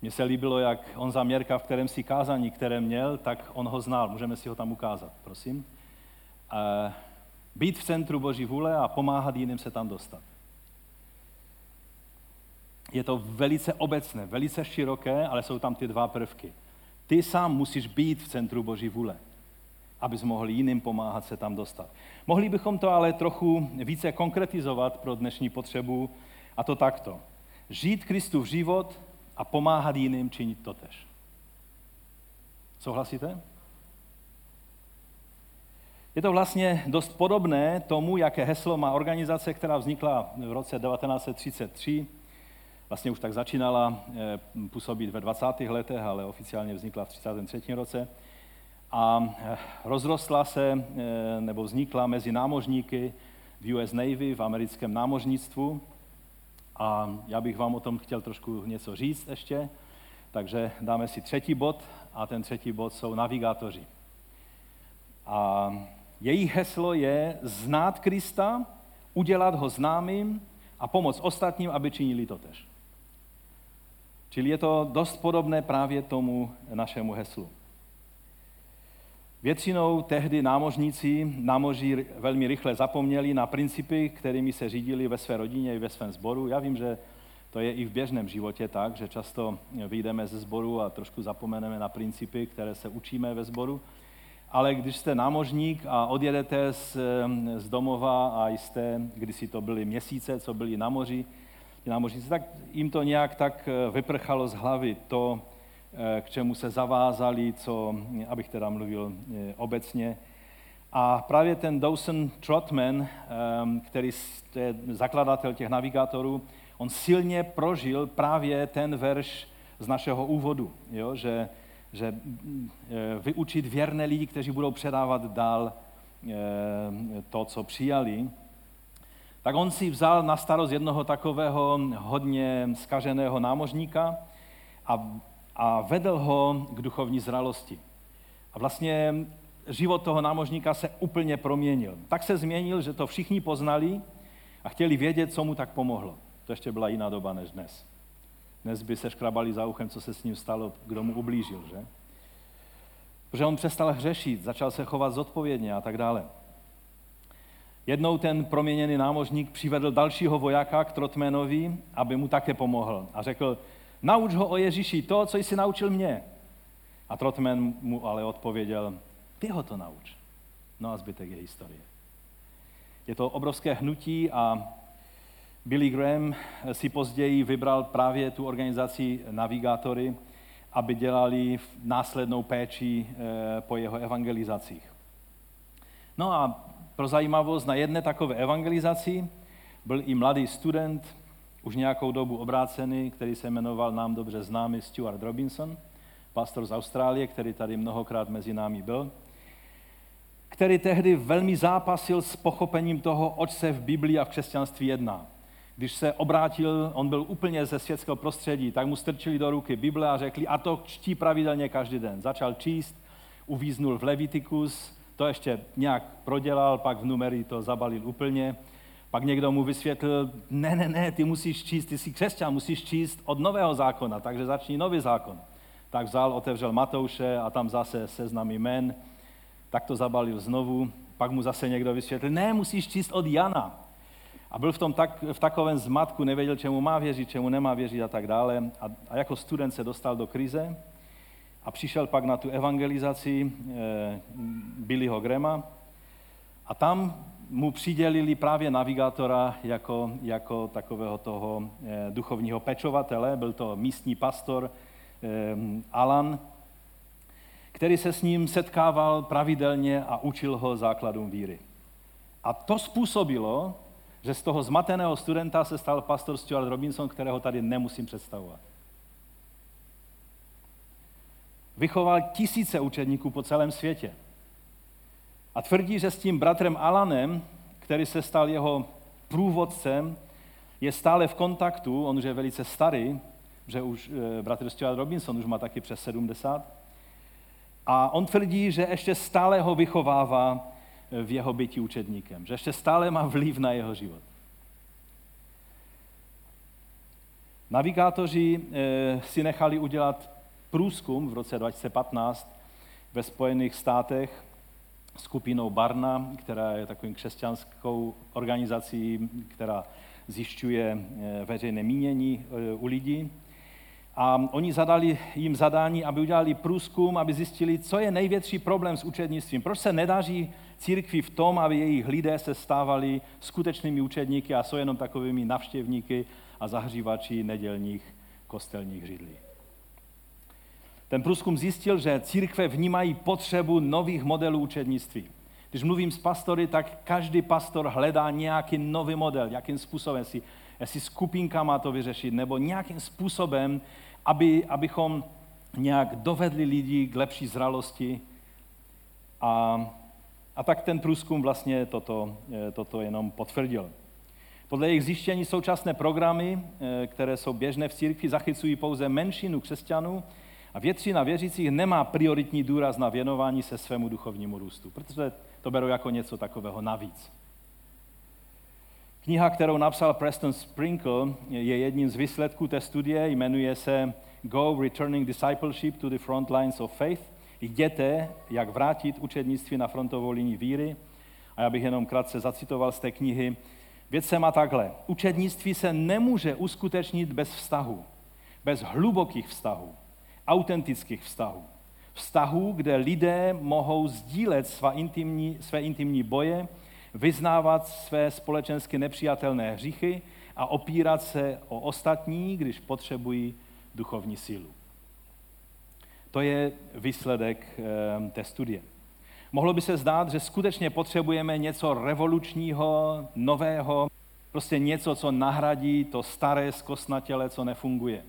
Mně se líbilo, jak on zaměrka, v kterém si kázání, které měl, tak on ho znal. Můžeme si ho tam ukázat, prosím. Být v centru Boží vůle a pomáhat jiným se tam dostat. Je to velice obecné, velice široké, ale jsou tam ty dva prvky. Ty sám musíš být v centru Boží vůle, abys mohl jiným pomáhat se tam dostat. Mohli bychom to ale trochu více konkretizovat pro dnešní potřebu, a to takto. Žít Kristův život a pomáhat jiným činit to tež. Souhlasíte? Je to vlastně dost podobné tomu, jaké heslo má organizace, která vznikla v roce 1933. Vlastně už tak začínala eh, působit ve 20. letech, ale oficiálně vznikla v 33. roce. A eh, rozrostla se, eh, nebo vznikla mezi námořníky v US Navy, v americkém námořnictvu. A já bych vám o tom chtěl trošku něco říct ještě. Takže dáme si třetí bod a ten třetí bod jsou navigátoři. A jejich heslo je znát Krista, udělat ho známým a pomoct ostatním, aby činili to tež. Čili je to dost podobné právě tomu našemu heslu. Většinou tehdy námořníci na moři velmi rychle zapomněli na principy, kterými se řídili ve své rodině i ve svém sboru. Já vím, že to je i v běžném životě tak, že často vyjdeme ze sboru a trošku zapomeneme na principy, které se učíme ve sboru. Ale když jste námořník a odjedete z, z domova a jste, když si to byly měsíce, co byli na moři, námořníci, tak jim to nějak tak vyprchalo z hlavy to, k čemu se zavázali, co, abych teda mluvil eh, obecně. A právě ten Dawson Trotman, který je zakladatel těch navigátorů, on silně prožil právě ten verš z našeho úvodu, jo? že, že eh, vyučit věrné lidi, kteří budou předávat dál eh, to, co přijali. Tak on si vzal na starost jednoho takového hodně skaženého námořníka a a vedl ho k duchovní zralosti. A vlastně život toho námořníka se úplně proměnil. Tak se změnil, že to všichni poznali a chtěli vědět, co mu tak pomohlo. To ještě byla jiná doba než dnes. Dnes by se škrabali za uchem, co se s ním stalo, kdo mu ublížil, že? Protože on přestal hřešit, začal se chovat zodpovědně a tak dále. Jednou ten proměněný námořník přivedl dalšího vojáka k Trotmanovi, aby mu také pomohl. A řekl, Nauč ho o Ježíši to, co jsi naučil mě. A Trotman mu ale odpověděl, ty ho to nauč. No a zbytek je historie. Je to obrovské hnutí a Billy Graham si později vybral právě tu organizaci Navigátory, aby dělali následnou péči eh, po jeho evangelizacích. No a pro zajímavost, na jedné takové evangelizaci byl i mladý student už nějakou dobu obrácený, který se jmenoval nám dobře známý Stuart Robinson, pastor z Austrálie, který tady mnohokrát mezi námi byl, který tehdy velmi zápasil s pochopením toho, oč se v Biblii a v křesťanství jedná. Když se obrátil, on byl úplně ze světského prostředí, tak mu strčili do ruky Bible a řekli, a to čtí pravidelně každý den. Začal číst, uvíznul v Levitikus, to ještě nějak prodělal, pak v numery to zabalil úplně pak někdo mu vysvětlil, ne, ne, ne, ty musíš číst, ty jsi křesťan, musíš číst od nového zákona, takže začni nový zákon. Tak vzal, otevřel Matouše a tam zase seznam jmen, tak to zabalil znovu, pak mu zase někdo vysvětlil, ne, musíš číst od Jana. A byl v, tom tak, v takovém zmatku, nevěděl, čemu má věřit, čemu nemá věřit a tak dále. A, a jako student se dostal do krize a přišel pak na tu evangelizaci eh, Billyho Grema a tam mu přidělili právě navigátora jako, jako takového toho eh, duchovního pečovatele. Byl to místní pastor eh, Alan, který se s ním setkával pravidelně a učil ho základům víry. A to způsobilo, že z toho zmateného studenta se stal pastor Stuart Robinson, kterého tady nemusím představovat. Vychoval tisíce učedníků po celém světě. A tvrdí, že s tím bratrem Alanem, který se stal jeho průvodcem, je stále v kontaktu, on už je velice starý, že už e, bratr Stuart Robinson už má taky přes 70. A on tvrdí, že ještě stále ho vychovává v jeho bytí učedníkem, že ještě stále má vliv na jeho život. Navigátoři e, si nechali udělat průzkum v roce 2015 ve Spojených státech skupinou Barna, která je takovým křesťanskou organizací, která zjišťuje eh, veřejné mínění eh, u lidí. A oni zadali jim zadání, aby udělali průzkum, aby zjistili, co je největší problém s učednictvím. Proč se nedaří církvi v tom, aby jejich lidé se stávali skutečnými učedníky a jsou jenom takovými navštěvníky a zahřívači nedělních kostelních židlí. Ten průzkum zjistil, že církve vnímají potřebu nových modelů učednictví. Když mluvím s pastory, tak každý pastor hledá nějaký nový model, jakým způsobem, jestli, jestli skupinka má to vyřešit, nebo nějakým způsobem, aby, abychom nějak dovedli lidi k lepší zralosti. A, a tak ten průzkum vlastně toto, eh, toto jenom potvrdil. Podle jejich zjištění současné programy, eh, které jsou běžné v církvi, zachycují pouze menšinu křesťanů, a většina věřících nemá prioritní důraz na věnování se svému duchovnímu růstu, protože to berou jako něco takového navíc. Kniha, kterou napsal Preston Sprinkle, je jedním z výsledků té studie, jmenuje se Go Returning Discipleship to the Front Lines of Faith. Jděte, jak vrátit učednictví na frontovou linii víry. A já bych jenom krátce zacitoval z té knihy. Věc se má takhle. Učednictví se nemůže uskutečnit bez vztahu, bez hlubokých vztahů autentických vztahů. Vztahů, kde lidé mohou sdílet své intimní, své intimní boje, vyznávat své společensky nepřijatelné hříchy a opírat se o ostatní, když potřebují duchovní sílu. To je výsledek e, té studie. Mohlo by se zdát, že skutečně potřebujeme něco revolučního, nového, prostě něco, co nahradí to staré zkosnatěle, co nefunguje.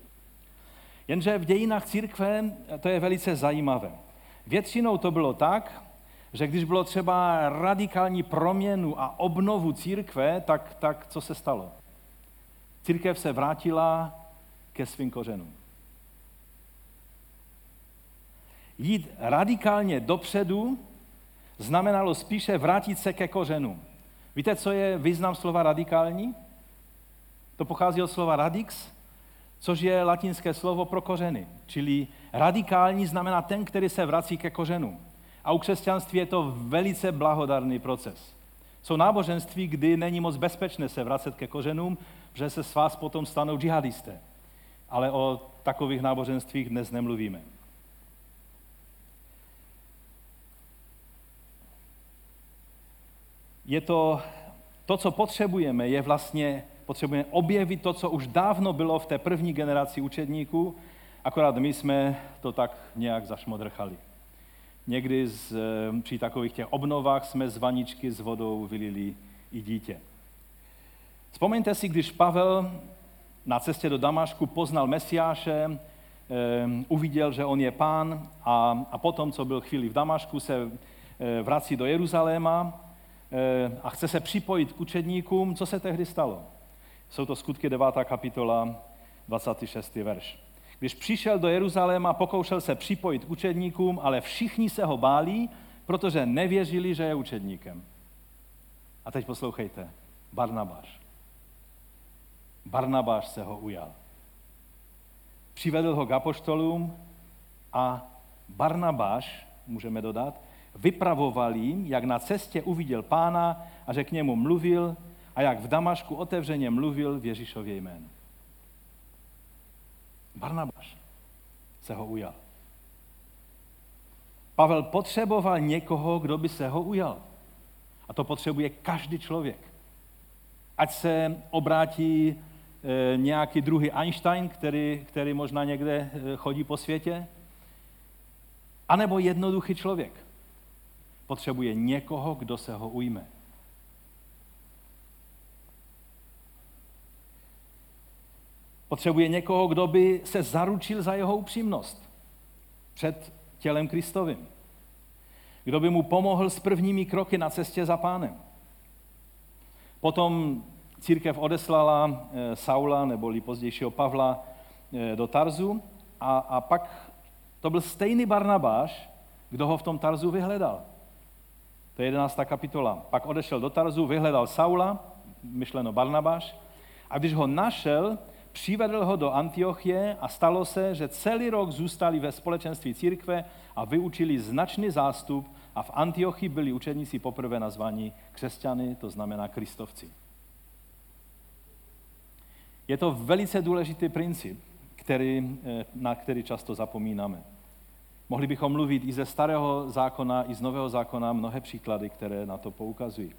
Jenže v dějinách církve to je velice zajímavé. Většinou to bylo tak, že když bylo třeba radikální proměnu a obnovu církve, tak, tak co se stalo? Církev se vrátila ke svým kořenům. Jít radikálně dopředu znamenalo spíše vrátit se ke kořenům. Víte, co je význam slova radikální? To pochází od slova radix, což je latinské slovo pro kořeny. Čili radikální znamená ten, který se vrací ke kořenům. A u křesťanství je to velice blahodarný proces. Jsou náboženství, kdy není moc bezpečné se vracet ke kořenům, že se s vás potom stanou džihadisté. Ale o takových náboženstvích dnes nemluvíme. Je to, to, co potřebujeme, je vlastně potřebujeme objevit to, co už dávno bylo v té první generaci učedníků, akorát my jsme to tak nějak zašmodrchali. Někdy z, eh, při takových těch obnovách jsme z vaničky s vodou vylili i dítě. Vzpomeňte si, když Pavel na cestě do Damašku poznal Mesiáše, eh, uviděl, že on je pán a, a potom, co byl chvíli v Damašku, se eh, vrací do Jeruzaléma a chce se připojit k učedníkům. Co se tehdy stalo? Jsou to skutky 9. kapitola, 26. verš. Když přišel do Jeruzaléma, pokoušel se připojit k učedníkům, ale všichni se ho bálí, protože nevěřili, že je učedníkem. A teď poslouchejte. Barnabáš. Barnabáš se ho ujal. Přivedl ho k apoštolům a Barnabáš, můžeme dodat, vypravoval jim, jak na cestě uviděl pána a že k němu mluvil a jak v Damašku otevřeně mluvil v Ježíšově jménu. Barnabáš se ho ujal. Pavel potřeboval někoho, kdo by se ho ujal. A to potřebuje každý člověk. Ať se obrátí e, nějaký druhý Einstein, který, který možná někde e, chodí po světě, anebo jednoduchý člověk. Potřebuje někoho, kdo se ho ujme. Potřebuje někoho, kdo by se zaručil za jeho upřímnost před tělem Kristovým. Kdo by mu pomohl s prvními kroky na cestě za pánem. Potom církev odeslala eh, Saula, neboli pozdějšího Pavla, eh, do Tarzu a, a pak to byl stejný Barnabáš, kdo ho v tom Tarzu vyhledal. To je 11. kapitola. Pak odešel do Tarzu, vyhledal Saula, myšleno Barnabáš, a když ho našel, přivedl ho do Antiochie a stalo se, že celý rok zůstali ve společenství církve a vyučili značný zástup a v Antiochii byli učeníci poprvé nazvaní křesťany, to znamená kristovci. Je to velice důležitý princip, který, eh, na který často zapomínáme. Mohli bychom mluvit i ze starého zákona, i z nového zákona mnohé příklady, které na to poukazují.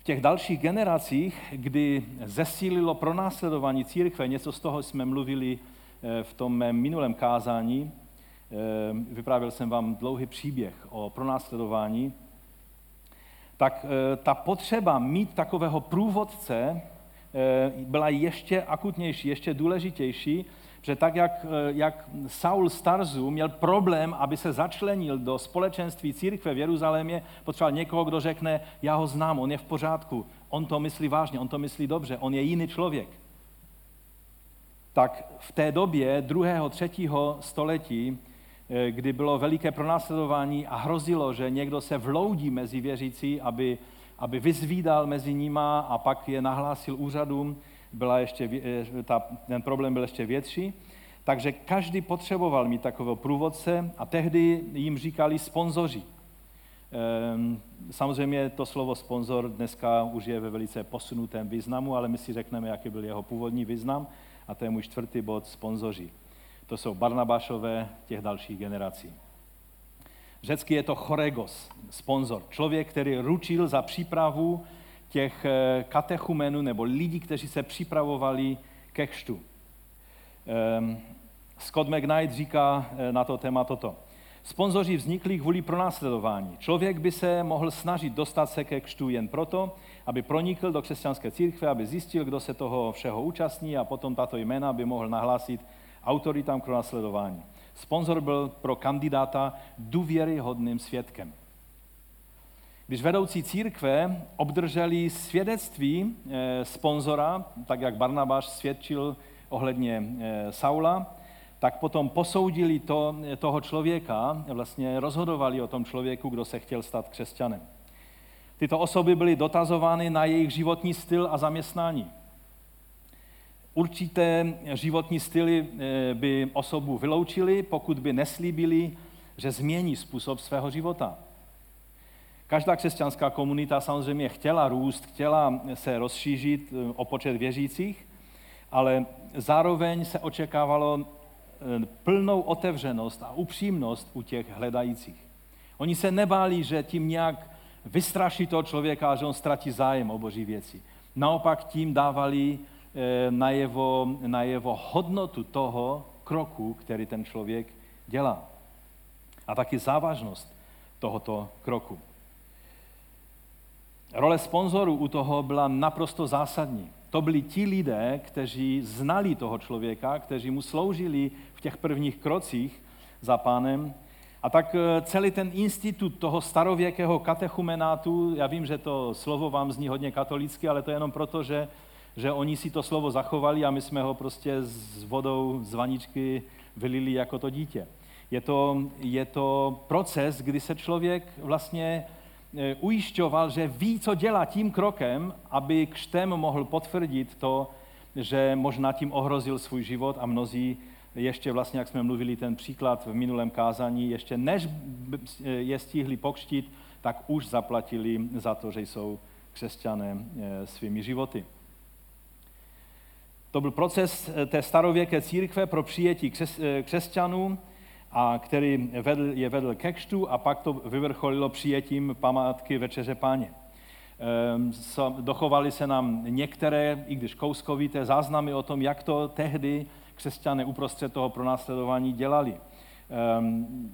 V těch dalších generacích, kdy zesílilo pronásledování církve, něco z toho jsme mluvili eh, v tom mém minulém kázání, eh, vyprávěl jsem vám dlouhý příběh o pronásledování, tak eh, ta potřeba mít takového průvodce byla ještě akutnější, ještě důležitější, že tak, jak, eh, jak Saul Starzu měl problém, aby se začlenil do společenství církve v Jeruzalémě, potřeboval někoho, kdo řekne, já ho znám, on je v pořádku, on to myslí vážně, on to myslí dobře, on je jiný člověk. Tak v té době druhého, třetího století, eh, kdy bylo veliké pronásledování a hrozilo, že někdo se vloudí mezi věřící, aby, aby vyzvídal mezi nima a pak je nahlásil úřadům, byla ještě, eh, ta, ten problém byl ještě větší. Takže každý potřeboval mít takového průvodce a tehdy jim říkali sponzoři. Ehm, samozřejmě to slovo sponzor dneska už je ve velice posunutém významu, ale my si řekneme, jaký byl jeho původní význam a to je můj čtvrtý bod, sponzoři. To jsou Barnabášové těch dalších generací. Řecky je to choregos, sponzor. Člověk, který ručil za přípravu těch eh, katechumenů nebo lidí, kteří se připravovali ke křtu. Ehm, Scott McKnight říká eh, na to téma toto. Sponzoři vznikli kvůli pronásledování. Člověk by se mohl snažit dostat se ke křtu jen proto, aby pronikl do křesťanské církve, aby zjistil, kdo se toho všeho účastní a potom tato jména by mohl nahlásit autoritám k pronásledování. Sponzor byl pro kandidáta důvěryhodným svědkem. Když vedoucí církve obdrželi svědectví eh, sponzora, tak jak Barnabáš svědčil ohledně eh, Saula, tak potom posoudili to, toho člověka, vlastně rozhodovali o tom člověku, kdo se chtěl stát křesťanem. Tyto osoby byly dotazovány na jejich životní styl a zaměstnání. Určité životní styly eh, by osobu vyloučili, pokud by neslíbili, že změní způsob svého života. Každá křesťanská komunita samozřejmě chtěla růst, chtěla se rozšířit eh, o počet věřících, ale zároveň se očekávalo eh, plnou otevřenost a upřímnost u těch hledajících. Oni se nebáli, že tím nějak vystraší toho člověka, že on ztratí zájem o boží věci. Naopak tím dávali eh, na jeho, na jeho hodnotu toho kroku, který ten člověk dělá. A taky závažnost tohoto kroku. Role sponzorů u toho byla naprosto zásadní. To byli ti lidé, kteří znali toho člověka, kteří mu sloužili v těch prvních krocích za pánem. A tak eh, celý ten institut toho starověkého katechumenátu, já vím, že to slovo vám zní hodně katolicky, ale to je jenom proto, že, že oni si to slovo zachovali a my jsme ho prostě s vodou z vaničky vylili jako to dítě. Je to, je to proces, kdy se člověk vlastně ujišťoval, že ví, co dělá tím krokem, aby křtem mohl potvrdit to, že možná tím ohrozil svůj život a mnozí ještě vlastně, jak jsme mluvili ten příklad v minulém kázání, ještě než je stihli pokřtit, tak už zaplatili za to, že jsou křesťané e, svými životy. To byl proces e, té starověké církve pro přijetí křesťanů a který vedl, je vedl ke kštu a pak to vyvrcholilo přijetím památky Večeře Páně. Ehm, dochovaly se nám některé, i když kouskovité, záznamy o tom, jak to tehdy křesťané uprostřed toho pronásledování dělali. Ehm,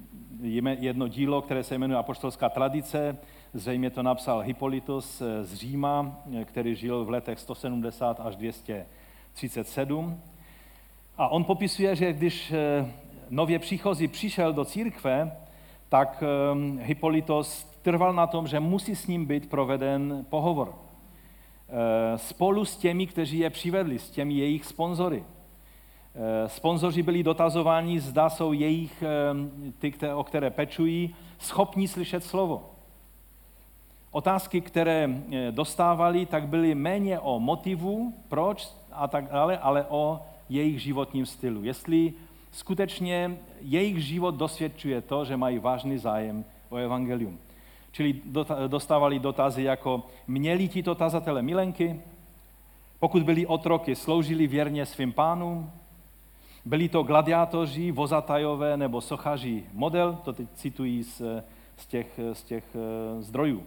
jedno dílo, které se jmenuje Apoštolská tradice, zřejmě to napsal Hippolytus z Říma, který žil v letech 170 až 237. A on popisuje, že když eh, nově příchozí přišel do církve, tak ehm, Hippolytos trval na tom, že musí s ním být proveden pohovor. Eh, spolu s těmi, kteří je přivedli, s těmi jejich sponzory. Eh, sponzoři byli dotazováni, zda jsou jejich, ehm, ty, o které pečují, schopní slyšet slovo. Otázky, které eh, dostávali, tak byly méně o motivu, proč a tak dále, ale o jejich životním stylu. Jestli skutečně jejich život dosvědčuje to, že mají vážný zájem o evangelium. Čili dostávali dotazy jako, měli tito tazatele milenky, pokud byli otroky, sloužili věrně svým pánům, byli to gladiátoři, vozatajové nebo sochaři model, to teď citují z, z, těch, z těch eh, zdrojů.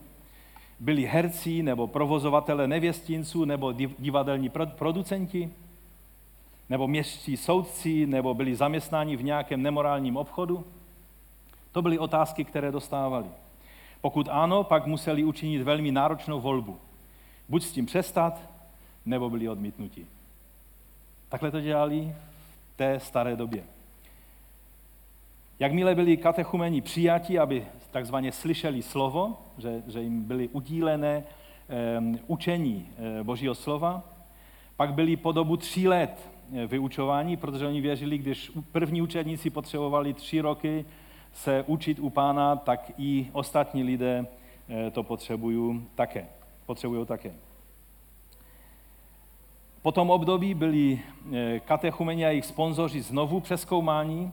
Byli herci nebo provozovatele nevěstinců nebo divadelní producenti, nebo městští soudci, nebo byli zaměstnáni v nějakém nemorálním obchodu? To byly otázky, které dostávali. Pokud ano, pak museli učinit velmi náročnou volbu. Buď s tím přestat, nebo byli odmítnuti. Takhle to dělali v té staré době. Jakmile byli katechumeni přijati, aby takzvaně slyšeli slovo, že, že jim byly udílené um, učení uh, Božího slova, pak byli po dobu tří let Eh, vyučování, protože oni věřili, když první učedníci potřebovali tři roky se učit u pána, tak i ostatní lidé eh, to potřebují také. Potřebují také. Po tom období byli eh, katechumeni a jejich sponzoři znovu přeskoumání,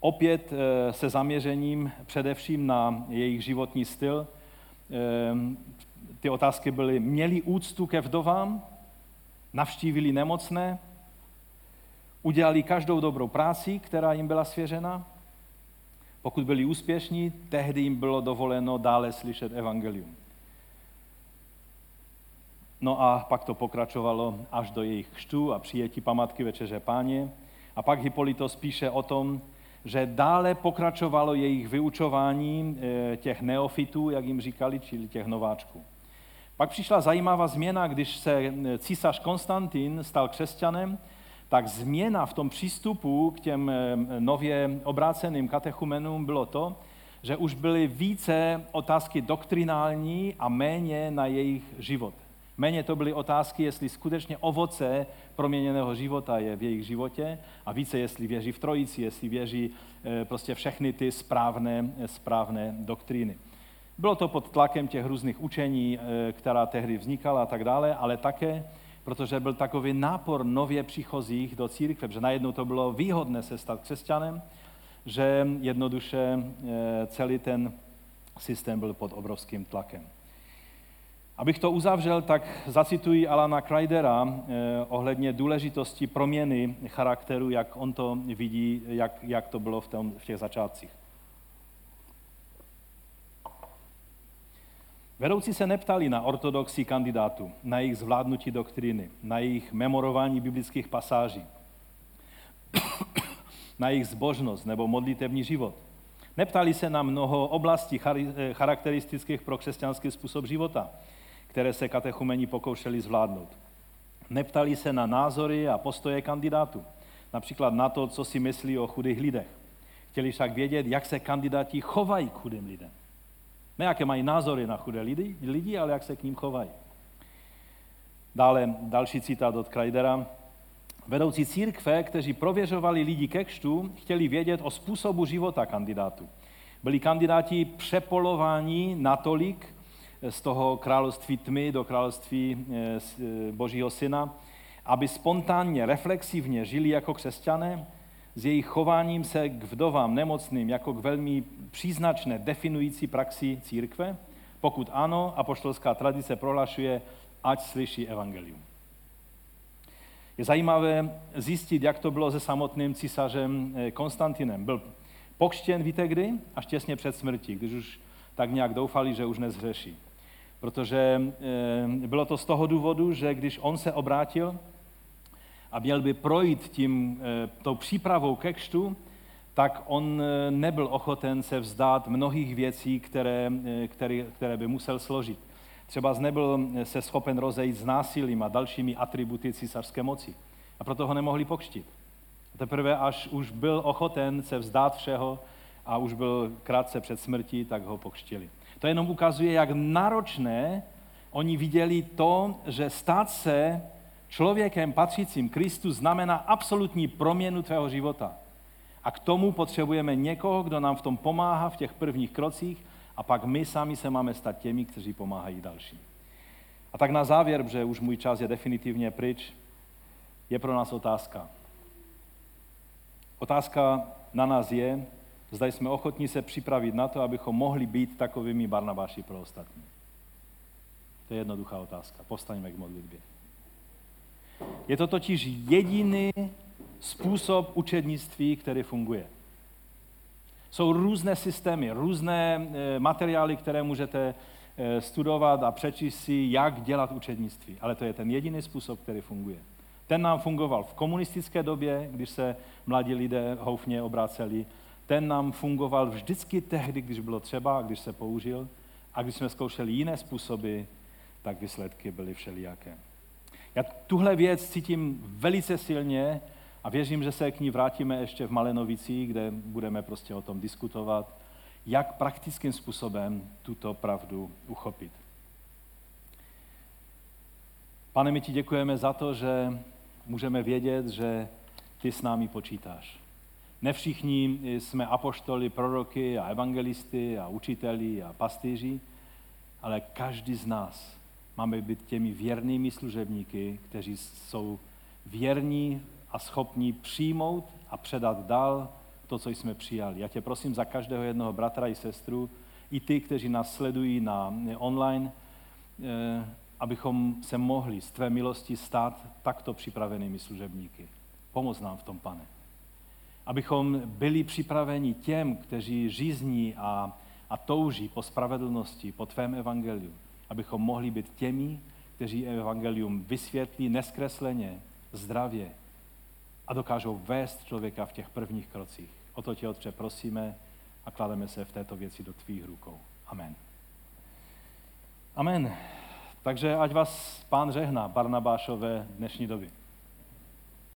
opět se zaměřením především na jejich životní styl. Ty otázky byly, měli úctu ke vdovám, navštívili nemocné, udělali každou dobrou práci, která jim byla svěřena. Pokud byli úspěšní, tehdy jim bylo dovoleno dále slyšet evangelium. No a pak to pokračovalo až do jejich křtu a přijetí památky Večeře Páně. A pak Hippolytos píše o tom, že dále pokračovalo jejich vyučování eh, těch neofitů, jak jim říkali, čili těch nováčků. Pak přišla zajímavá změna, když se eh, císař Konstantin stal křesťanem tak změna v tom přístupu k těm eh, nově obráceným katechumenům bylo to, že už byly více otázky doktrinální a méně na jejich život. Méně to byly otázky, jestli skutečně ovoce proměněného života je v jejich životě a více, jestli věří v trojici, jestli věří eh, prostě všechny ty správné, správné doktríny. Bylo to pod tlakem těch různých učení, eh, která tehdy vznikala a tak dále, ale také protože byl takový nápor nově příchozích do církve, že najednou to bylo výhodné se stát křesťanem, že jednoduše eh, celý ten systém byl pod obrovským tlakem. Abych to uzavřel, tak zacituji Alana Kreidera eh, ohledně důležitosti proměny charakteru, jak on to vidí, jak, jak to bylo v, tom, v těch začátcích. Vedoucí se neptali na ortodoxii kandidátů, na jejich zvládnutí doktriny, na jejich memorování biblických pasáží, na jejich zbožnost nebo modlitevní život. Neptali se na mnoho oblastí eh, charakteristických pro křesťanský způsob života, které se katechumeni pokoušeli zvládnout. Neptali se na názory a postoje kandidátů, například na to, co si myslí o chudých lidech. Chtěli však vědět, jak se kandidáti chovají k chudým lidem. Ne jaké mají názory na chudé lidi, lidi, ale jak se k ním chovají. Dále další citát od Kreidera. Vedoucí církve, kteří prověřovali lidi ke kštu, chtěli vědět o způsobu života kandidátů. Byli kandidáti přepolováni natolik z toho království tmy do království eh, eh, Božího syna, aby spontánně, reflexivně žili jako křesťané, s jejich chováním se k vdovám nemocným jako k velmi příznačné definující praxi církve? Pokud ano, apoštolská tradice prohlašuje, ať slyší evangelium. Je zajímavé zjistit, jak to bylo se samotným císařem eh, Konstantinem. Byl Pokštěn víte kdy? Až těsně před smrtí, když už tak nějak doufali, že už nezhřeší. Protože e, bylo to z toho důvodu, že když on se obrátil a měl by projít tím, e, tou přípravou ke kštu, tak on e, nebyl ochoten se vzdát mnohých věcí, které, které, které by musel složit. Třeba nebyl se schopen rozejít s násilím a dalšími atributy císařské moci. A proto ho nemohli pokštit. A teprve až už byl ochoten se vzdát všeho a už byl krátce před smrtí, tak ho pokštili. To jenom ukazuje, jak náročné oni viděli to, že stát se člověkem patřícím Kristu znamená absolutní proměnu tvého života. A k tomu potřebujeme někoho, kdo nám v tom pomáhá v těch prvních krocích a pak my sami se máme stát těmi, kteří pomáhají dalším. A tak na závěr, protože už můj čas je definitivně pryč, je pro nás otázka. Otázka na nás je, zda jsme ochotní se připravit na to, abychom mohli být takovými Barnabáši pro ostatní. To je jednoduchá otázka. Postaňme k modlitbě. Je to totiž jediný způsob učednictví, který funguje. Jsou různé systémy, různé eh, materiály, které můžete eh, studovat a přečíst si, jak dělat učednictví. Ale to je ten jediný způsob, který funguje. Ten nám fungoval v komunistické době, když se mladí lidé houfně obráceli. Ten nám fungoval vždycky tehdy, když bylo třeba, když se použil. A když jsme zkoušeli jiné způsoby, tak výsledky byly všelijaké. Já tuhle věc cítím velice silně a věřím, že se k ní vrátíme ještě v Malenovici, kde budeme prostě o tom diskutovat, jak praktickým způsobem tuto pravdu uchopit. Pane, my ti děkujeme za to, že můžeme vědět, že ty s námi počítáš. Ne všichni jsme apoštoli, proroky a evangelisty a učiteli a pastýři, ale každý z nás máme být těmi věrnými služebníky, kteří jsou věrní a schopní přijmout a předat dál to, co jsme přijali. Já tě prosím za každého jednoho bratra i sestru, i ty, kteří nás sledují na online, eh, abychom se mohli z tvé milosti stát takto připravenými služebníky. Pomoz nám v tom, pane. Abychom byli připraveni těm, kteří žízní a, a touží po spravedlnosti, po tvém evangeliu. Abychom mohli být těmi, kteří evangelium vysvětlí neskresleně, zdravě a dokážou vést člověka v těch prvních krocích. O to tě, Otče, prosíme a klademe se v této věci do tvých rukou. Amen. Amen. Takže ať vás pán řehná Barnabášové dnešní doby.